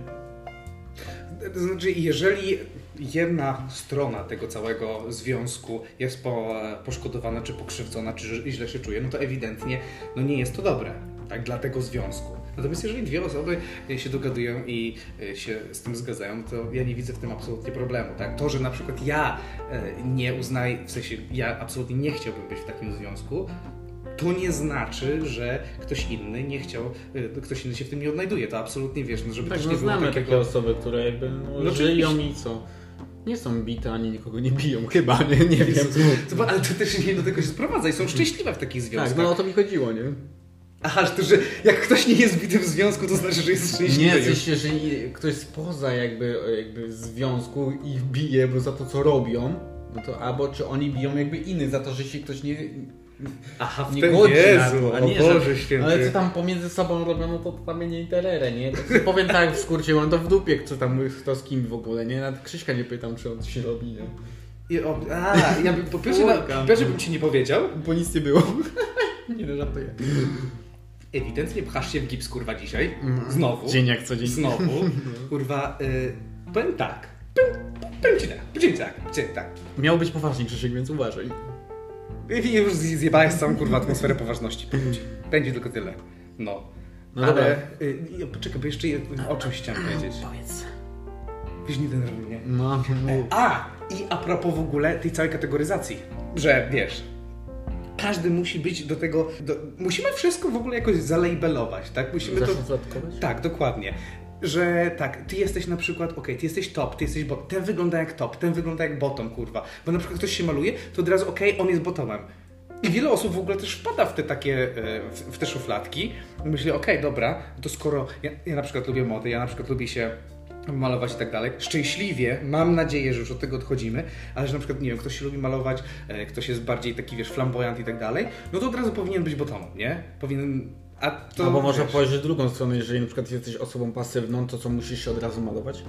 To znaczy, jeżeli jedna strona tego całego związku jest po, poszkodowana, czy pokrzywdzona, czy źle się czuje, no to ewidentnie no nie jest to dobre tak, dla tego związku. Natomiast jeżeli dwie osoby się dogadują i e, się z tym zgadzają, to ja nie widzę w tym absolutnie problemu. Tak? To, że na przykład ja e, nie uznaję, w sensie ja absolutnie nie chciałbym być w takim związku, to nie znaczy, że ktoś inny nie chciał, e, ktoś inny się w tym nie odnajduje. To absolutnie wiesz, no żeby Tak, też no nie znamy takiego... takie osoby, które jakby no, No żyją i co? Nie są bite, ani nikogo nie biją, chyba, nie, nie wiem. To, bo- ale to też nie do tego się sprowadza i są szczęśliwe w takich związkach. Tak, no o to mi chodziło, nie? Aha, to, że jak ktoś nie jest bity w związku, to znaczy, że jest szczęśliwy. Nie, coś, jeżeli ktoś spoza jakby, jakby związku ich bije, bo za to co robią, no to albo czy oni biją jakby innych za to, że się ktoś nie, Aha, w nie ten godzi na Jezu, to, a nie, Boże że, święty. ale co tam pomiędzy sobą robią, no to tam nie interere, nie? To powiem tak w skrócie, mam to w dupie, co tam, kto z kim w ogóle, nie? Nawet Krzyśka nie pytam, czy on się robi, nie? I, o, a, ja bym, po pierwsze, na, po pierwsze bym ci nie powiedział. Bo nic nie było. nie no, żartuję. Ewidentnie pchasz się w gips, kurwa, dzisiaj. Znowu. Dzień jak co dzień. Znowu. Kurwa, y, powiem tak. Powiem, powiem ci tak. Powiem ci tak. Powiem ci tak. Miał być poważnie Krzysiek, więc uważaj. I już zje- zjebałeś całą, kurwa, atmosferę poważności. Będzie tylko tyle. No. No Ale, y, y, poczekaj, bo jeszcze je- o czymś chciałem powiedzieć. Powiedz. Wiesz, nie denerwuj mnie. No, mów. A, i a propos w ogóle tej całej kategoryzacji, że wiesz, każdy musi być do tego, do, musimy wszystko w ogóle jakoś zalejbelować, tak? Musimy to... Tak, dokładnie. Że tak, ty jesteś na przykład, okej, ty jesteś top, ty jesteś bottom, ten wygląda jak top, ten wygląda jak bottom, kurwa. Bo na przykład ktoś się maluje, to od razu okej, on jest bottomem. I wiele osób w ogóle też wpada w te takie, e, w, te szufladki. Myśli, okej, dobra, to skoro ja, ja na przykład lubię mody, ja na przykład lubię się malować i tak dalej. Szczęśliwie, mam nadzieję, że już od tego odchodzimy, ale że na przykład, nie wiem, ktoś się lubi malować, e, ktoś jest bardziej taki, wiesz, flamboyant i tak dalej, no to od razu powinien być bottomem, nie? Powinien... A to, Albo można wiesz, powiedzieć w drugą stronę, jeżeli na przykład jesteś osobą pasywną, to co musisz się od razu malować?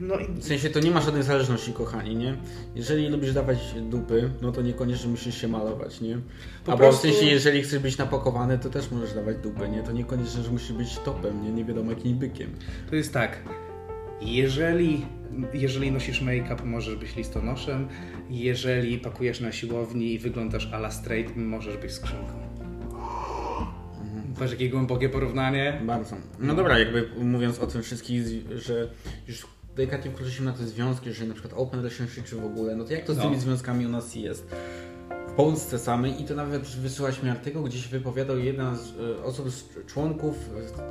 No i W sensie to nie ma żadnej zależności, kochani, nie? Jeżeli lubisz dawać dupy, no to niekoniecznie musisz się malować, nie? Po Albo prostu- w sensie, jeżeli chcesz być napakowany, to też możesz dawać dupy, nie? To niekoniecznie, że musisz być topem, nie? Nie wiadomo jakim bykiem. To jest tak. Jeżeli, jeżeli nosisz make-up, możesz być listonoszem. Jeżeli pakujesz na siłowni i wyglądasz a la straight, możesz być skrzynką. Patrz, jakie głębokie porównanie. Bardzo. No dobra, jakby mówiąc o tym wszystkim, że już delikatnie wkroczyliśmy na te związki, że na przykład open relationship czy w ogóle, no to jak to z No. tymi związkami u nas jest? W Polsce samej i to nawet wysyłaś mi artykuł, gdzie się wypowiadał jedna z e, osób, z członków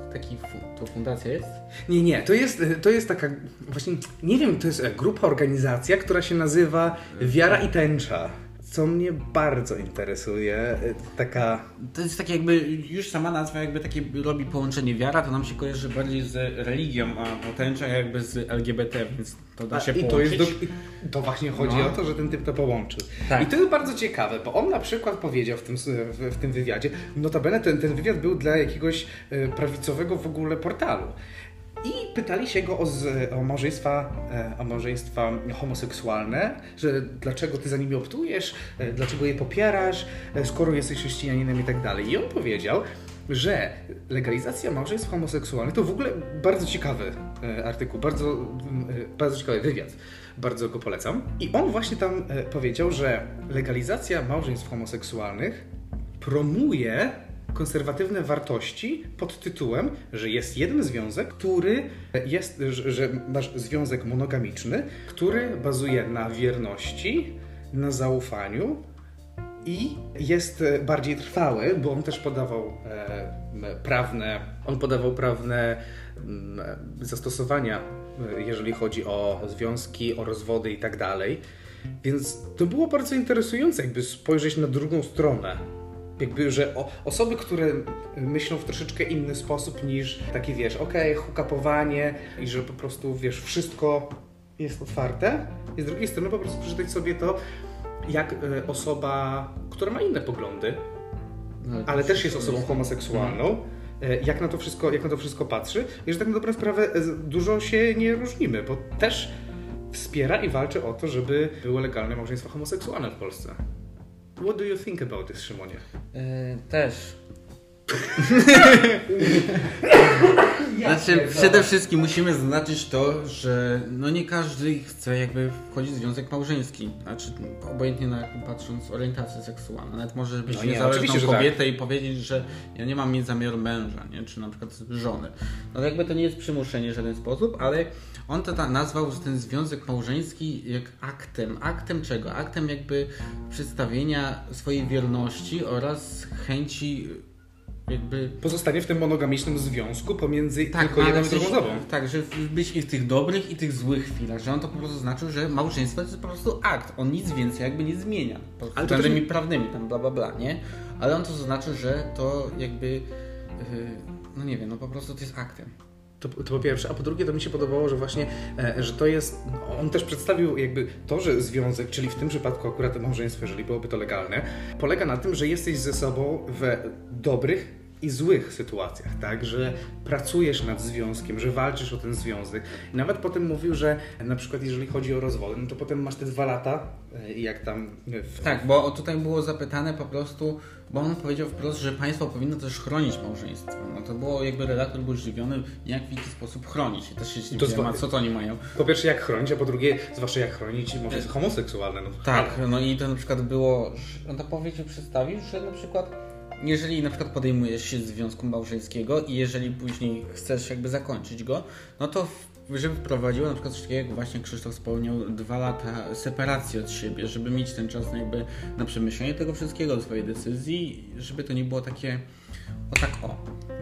e, takiej, to fundacja jest? Nie, nie, to jest, to jest taka, właśnie, nie wiem, to jest e, grupa, organizacja, która się nazywa Wiara i Tęcza. Co mnie bardzo interesuje, e, taka To jest takie jakby, już sama nazwa jakby takie robi połączenie wiara, to nam się kojarzy bardziej z religią, a potęcza jakby z LGBT, więc to da się I to, połączyć. jest do, to właśnie chodzi No. o to, że ten typ to połączył. Tak. I to jest bardzo ciekawe, bo on na przykład powiedział w tym, w, w tym wywiadzie, notabene ten, ten wywiad był dla jakiegoś e, prawicowego w ogóle portalu. I pytali się go o, z, o, małżeństwa, e, o małżeństwa homoseksualne, że dlaczego ty za nimi optujesz, e, dlaczego je popierasz, e, skoro jesteś chrześcijaninem i tak dalej. I on powiedział, że legalizacja małżeństw homoseksualnych to w ogóle bardzo ciekawy artykuł, bardzo, bardzo ciekawy wywiad. Bardzo go polecam. I on właśnie tam powiedział, że legalizacja małżeństw homoseksualnych promuje konserwatywne wartości pod tytułem, że jest jeden związek, który jest, że, masz związek monogamiczny, który bazuje na wierności, na zaufaniu i jest e, bardziej trwały, bo on też podawał e, prawne, on podawał prawne mm, zastosowania, e, jeżeli chodzi o związki, o rozwody i tak dalej. Więc to było bardzo interesujące, jakby spojrzeć na drugą stronę. Jakby, że osoby, które myślą w troszeczkę inny sposób niż taki, wiesz, okej, okay, hukapowanie i że po prostu, wiesz, wszystko jest otwarte. I z drugiej strony po prostu przeczytać sobie to, jak e, osoba, która ma inne poglądy, no, ale też jest osobą homoseksualną, e, jak na to wszystko, jak na to wszystko patrzy i że tak na dobrą sprawę e, dużo się nie różnimy, bo też wspiera i walczy o to, żeby były legalne małżeństwa homoseksualne w Polsce. What do you think about this, Szymonie? Yy, też. Znaczy, przede wszystkim musimy zaznaczyć to, że no nie każdy chce jakby wchodzić w związek małżeński. Znaczy, obojętnie na patrząc orientację seksualną. Nawet może być no nie, niezależną kobietę tak. i powiedzieć, że ja nie mam mieć zamiaru męża, nie? czy na przykład żony. No jakby to nie jest przymuszenie w żaden sposób, ale on to ta, nazwał ten związek małżeński jak aktem. Aktem czego? Aktem jakby przedstawienia swojej wierności oraz chęci jakby... Pozostanie w tym monogamicznym związku pomiędzy tak, tylko jedną i drugą osobą. Tak, że być i w tych dobrych i tych złych chwilach, że on to po prostu znaczył, że małżeństwo to jest po prostu akt, on nic więcej jakby nie zmienia. Ale względami też... prawnymi tam bla bla bla, nie? Ale on to zaznaczył, że to jakby, yy, no nie wiem, no po prostu to jest aktem. To, to, po pierwsze, a po drugie to mi się podobało, że właśnie, e, że to jest, no, on też przedstawił jakby to, że związek, czyli w tym przypadku akurat małżeństwo, jeżeli byłoby to legalne, polega na tym, że jesteś ze sobą w dobrych i złych sytuacjach, tak, że pracujesz nad związkiem, że walczysz o ten związek. I nawet potem mówił, że na przykład jeżeli chodzi o rozwody, no to potem masz te dwa lata e, i jak tam... W... Tak, bo tutaj było zapytane po prostu, bo on powiedział wprost, że państwo powinno też chronić małżeństwo. No to było jakby redaktor był zdziwiony, jak w jaki sposób chronić. I też się zdziwiłem, a co to oni mają? Po pierwsze jak chronić, a po drugie zwłaszcza jak chronić małżeństwo homoseksualne. No. Tak, no i to na przykład było, on to powiedział, przedstawił, że na przykład jeżeli na przykład podejmujesz się związku małżeńskiego i jeżeli później chcesz jakby zakończyć go, no to żeby wprowadziło na przykład coś takiego, jak właśnie Krzysztof wspomniał, dwa lata separacji od siebie, żeby mieć ten czas jakby na przemyślenie tego wszystkiego, do swojej decyzji, żeby to nie było takie o tak o.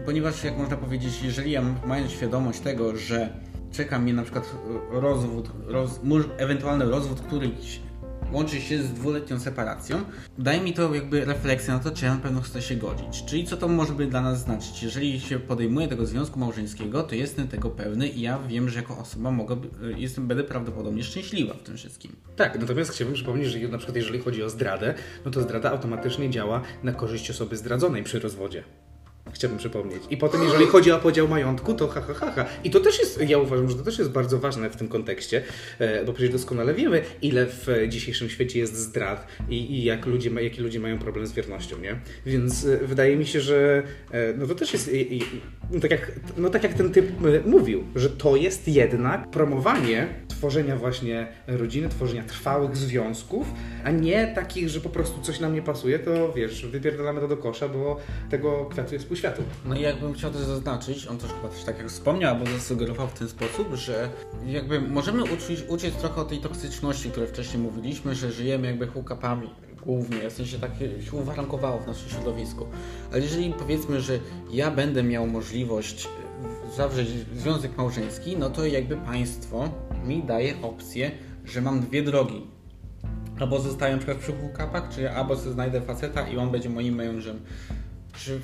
Ponieważ jak można powiedzieć, jeżeli ja mając świadomość tego, że czeka mnie na przykład rozwód, roz, ewentualny rozwód któryś łączy się z dwuletnią separacją, daje mi to jakby refleksję na to, czy ja na pewno chcę się godzić. Czyli co to może by dla nas znaczyć? Jeżeli się podejmuje tego związku małżeńskiego, to jestem tego pewny i ja wiem, że jako osoba mogę, jestem, będę prawdopodobnie szczęśliwa w tym wszystkim. Tak, natomiast chciałbym przypomnieć, że na przykład jeżeli chodzi o zdradę, no to zdrada automatycznie działa na korzyść osoby zdradzonej przy rozwodzie. Chciałbym przypomnieć. I potem, jeżeli chodzi o podział majątku, to ha, ha, ha, ha. I to też jest, ja uważam, że to też jest bardzo ważne w tym kontekście, e, bo przecież doskonale wiemy, ile w dzisiejszym świecie jest zdrad i, i jak ludzie, jaki ludzie mają problem z wiernością, nie? Więc e, wydaje mi się, że e, no to też jest, no tak, jak, no tak jak ten typ mówił, że to jest jednak promowanie tworzenia właśnie rodziny, tworzenia trwałych związków, a nie takich, że po prostu coś nam nie pasuje, to wiesz, wypierdolamy to do kosza, bo tego kwiatu jest pół światu. No i jakbym chciał też zaznaczyć, on też chyba też tak jak wspomniał, albo zasugerował w ten sposób, że jakby możemy uczyć, uczyć trochę o tej toksyczności, której wcześniej mówiliśmy, że żyjemy jakby hukapami głównie, w sensie tak się uwarunkowało w naszym środowisku. Ale jeżeli powiedzmy, że ja będę miał możliwość zawrzeć związek małżeński, no to jakby państwo mi daje opcję, że mam dwie drogi. Albo zostaję na przykład przy hookupach, czy albo sobie znajdę faceta i on będzie moim mężem. Czy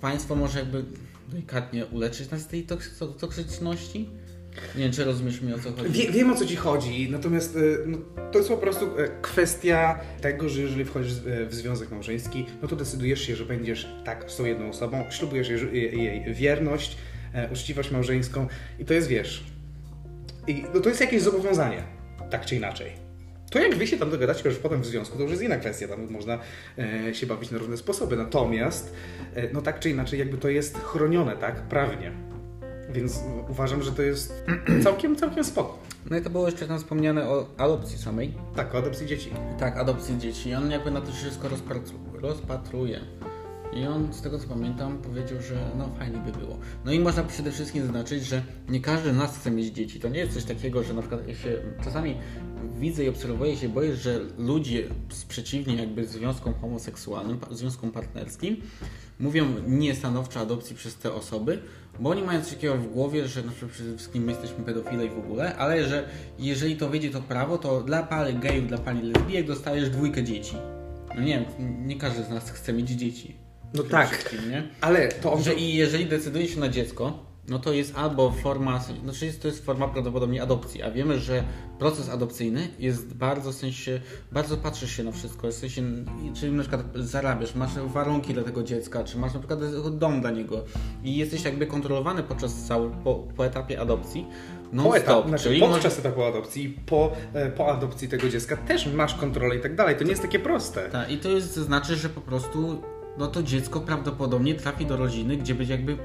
państwo może jakby delikatnie uleczyć nas z tej toksyczności? Nie wiem, czy rozumiesz mi o co chodzi. Wie, wiem o co ci chodzi, natomiast y, no, to jest po prostu y, kwestia tego, że jeżeli wchodzisz w związek małżeński, no to decydujesz się, że będziesz tak z tą jedną osobą, ślubujesz jej, jej wierność, uczciwość małżeńską i to jest, wiesz, i, no to jest jakieś zobowiązanie, tak czy inaczej. To jak wy się tam dogadacie już potem w związku, to już jest inna kwestia, tam można e, się bawić na różne sposoby. Natomiast, e, no tak czy inaczej, jakby to jest chronione, tak, prawnie. Więc uważam, że to jest całkiem, całkiem spoko. No i to było jeszcze tam wspomniane o adopcji samej. Tak, o adopcji dzieci. Tak, adopcji dzieci. On jakby na to wszystko rozpatruje. I on, z tego co pamiętam, powiedział, że no fajnie by było. No i można przede wszystkim zaznaczyć, że nie każdy z nas chce mieć dzieci. To nie jest coś takiego, że na przykład ja się czasami widzę i obserwuję się boję, że ludzie przeciwni jakby związkom homoseksualnym, związkom partnerskim, mówią nie stanowczo adopcji przez te osoby, bo oni mają coś takiego w głowie, że na przykład przede wszystkim my jesteśmy pedofile i w ogóle, ale że jeżeli to wyjdzie to prawo, to dla pary gejów, dla pani lesbijek dostajesz dwójkę dzieci. No nie wiem, nie każdy z nas chce mieć dzieci. No tak, ale to on... Że i jeżeli decyduje się na dziecko, no to jest albo forma, znaczy to jest forma prawdopodobnie adopcji, a wiemy, że proces adopcyjny jest bardzo w sensie, bardzo patrzysz się na wszystko, w sensie, czyli na przykład zarabiasz, masz warunki dla tego dziecka, czy masz na przykład dom dla niego i jesteś jakby kontrolowany podczas cały, po, po etapie adopcji, no po etap, znaczy czyli podczas masz- etapu adopcji, po, e, po adopcji tego dziecka też masz kontrolę i tak dalej. To nie jest takie proste. Tak, i to jest, znaczy, że po prostu no to dziecko prawdopodobnie trafi do rodziny, gdzie będzie jakby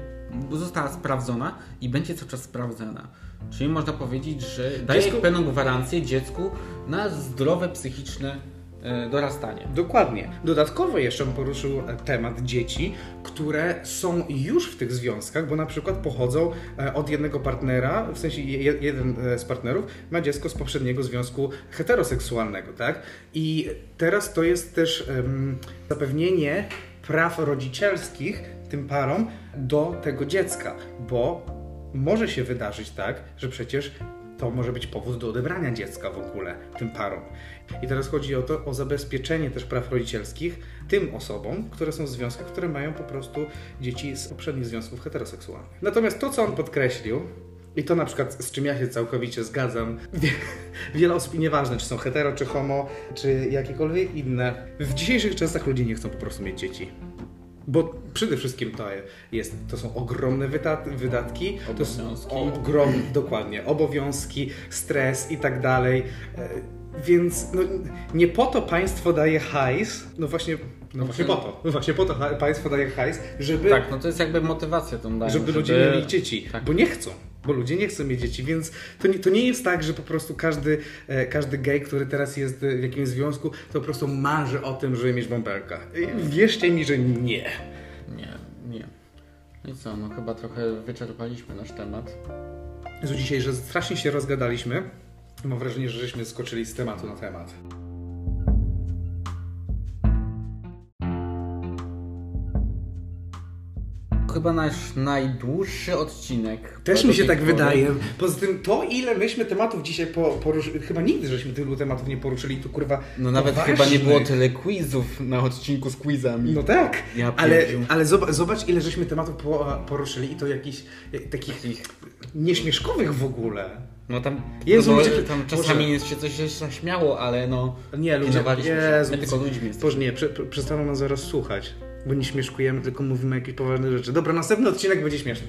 została sprawdzona i będzie cały czas sprawdzana. Czyli można powiedzieć, że daje Dziecko- pewną gwarancję dziecku na zdrowe psychiczne e, dorastanie. Dokładnie. Dodatkowo jeszcze poruszył e, temat dzieci, które są już w tych związkach, bo na przykład pochodzą e, od jednego partnera, w sensie je- jeden z partnerów ma dziecko z poprzedniego związku heteroseksualnego, tak? I teraz to jest też em, zapewnienie praw rodzicielskich tym parom do tego dziecka, bo może się wydarzyć tak, że przecież to może być powód do odebrania dziecka w ogóle tym parom. I teraz chodzi o to, o zabezpieczenie też praw rodzicielskich tym osobom, które są w związkach, które mają po prostu dzieci z poprzednich związków heteroseksualnych. Natomiast to, co on podkreślił, i to na przykład z czym ja się całkowicie zgadzam, wie, wiele osób, nieważne czy są hetero, czy homo, czy jakiekolwiek inne, w dzisiejszych czasach ludzie nie chcą po prostu mieć dzieci. Bo przede wszystkim to jest, to są ogromne wyda- wydatki, to są Obowiązki. ogromne, dokładnie, obowiązki, stres i tak dalej. E, Więc no, nie po to państwo daje hajs, no właśnie, no właśnie po to, właśnie po to państwo daje hajs, żeby, Tak, no to jest jakby motywacja tą dają, żeby ludzie mieli dzieci, Tak. bo nie chcą. Bo ludzie nie chcą mieć dzieci, więc to nie, to nie jest tak, że po prostu każdy, e, każdy gej, który teraz jest w jakimś związku, to po prostu marzy o tym, żeby mieć bąbelka. E, Wierzcie mi, że nie. Nie, nie. No i co, no chyba trochę wyczerpaliśmy nasz temat. Jezu, dzisiaj, że strasznie się rozgadaliśmy. Mam wrażenie, że żeśmy skoczyli z tematu na temat. Chyba nasz najdłuższy odcinek. Też mi się tak pory. wydaje. Poza tym, to ile myśmy tematów dzisiaj po, poruszyli, chyba nigdy żeśmy tylu tematów nie poruszyli, to kurwa. No nawet poważnych. chyba nie było tyle quizów na odcinku z quizami. No tak, Ja ale, ale zobacz, ile żeśmy tematów po, poruszyli i to jakichś e, takich nieśmieszkowych w ogóle. No tam, Jezu, no, bo ludzie- tam Boże. czasami się coś się śmiało, ale no... Nie, ludzie, się. Jezu, My tylko ludźmi. Boże, nie, prze, prze- przestaną nas zaraz słuchać, bo nie śmieszkujemy, tylko mówimy jakieś poważne rzeczy. Dobra, następny odcinek będzie śmieszny.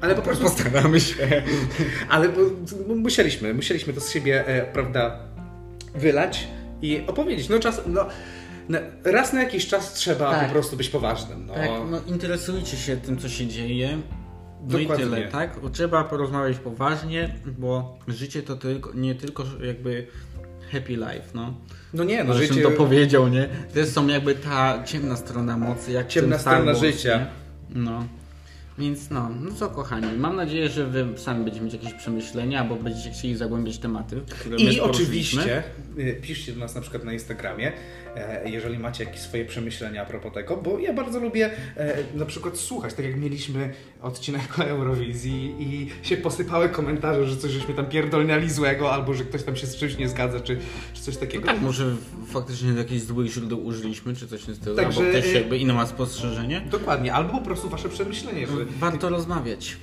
Ale po prostu Postaramy się. Ale bo, bo musieliśmy, musieliśmy to z siebie, e, prawda, wylać i opowiedzieć. No czas, no, raz na jakiś czas trzeba Tak. po prostu być poważnym. No. Tak, no interesujcie się tym, co się dzieje. No Dokładnie. i tyle, tak? Trzeba porozmawiać poważnie, bo życie to tylko, nie tylko jakby happy life, no. no nie, no życie... to powiedział, nie? To jest są jakby ta ciemna strona mocy, jak Ciemna strona Wars, życia. nie? No. Więc no, no co kochani, mam nadzieję, że wy sami będziecie mieć jakieś przemyślenia, albo będziecie chcieli zagłębiać tematy, które I oczywiście y, piszcie do nas na przykład na Instagramie, e, jeżeli macie jakieś swoje przemyślenia a propos tego, bo ja bardzo lubię e, na przykład słuchać, tak jak mieliśmy odcinek o Eurowizji i się posypały komentarze, że coś żeśmy tam pierdolniali złego, albo że ktoś tam się z czymś nie zgadza, czy, czy coś No takiego. tak, może faktycznie jakichś złych źródeł użyliśmy, czy coś tym stylu, Także, albo ktoś y- jakby inny ma spostrzeżenie. Dokładnie, albo po prostu wasze przemyślenie, że Warto rozmawiać.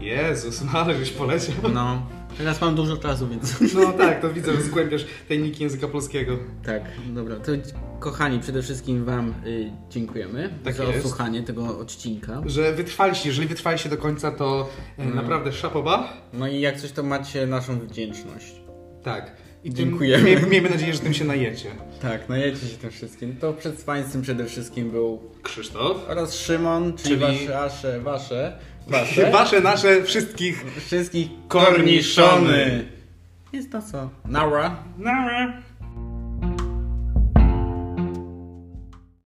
Jezus, no ale żeś poleciał. No, teraz mam dużo czasu, więc... No tak, to widzę, że zgłębiasz tajniki języka polskiego. Tak, dobra. To kochani, przede wszystkim Wam y, dziękujemy Tak za jest. odsłuchanie tego odcinka. Że wytrwaliście, jeżeli wytrwaliście do końca, to e, naprawdę szapoba. No i jak coś, to macie naszą wdzięczność. Tak. I Dziękujemy. Tym, mie- miejmy nadzieję, że tym się najecie. Tak, najecie się tym wszystkim. To przed Państwem przede wszystkim był Krzysztof. oraz Szymon, czyli, Czyli- wasze, wasze, wasze, wasze, Wasze, nasze, wszystkich. wszystkich Korniszony. korniszony. Jest to co? Nara. Nara.